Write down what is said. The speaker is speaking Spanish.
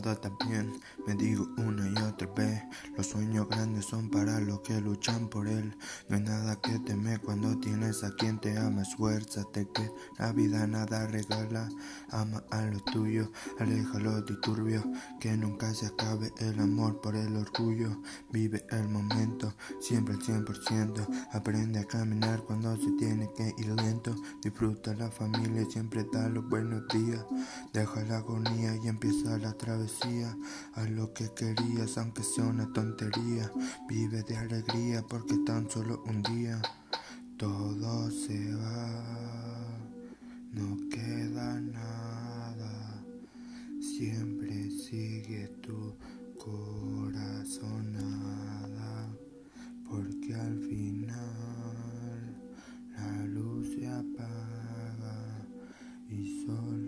todo está bien. Me digo una y otra son para los que luchan por él. No hay nada que temer cuando tienes a quien te ama, esfuérzate que la vida nada regala. Ama a lo tuyo, aléjalo de turbio, que nunca se acabe el amor por el orgullo. Vive el momento, siempre al 100%. Aprende a caminar cuando se tiene que ir lento. Disfruta la familia, siempre da los buenos días. Deja la agonía y empieza la travesía. Haz lo que querías, aunque sea una tontería. Vive de alegría porque tan solo un día todo se va, no queda nada, siempre sigue tu corazonada, porque al final la luz se apaga y solo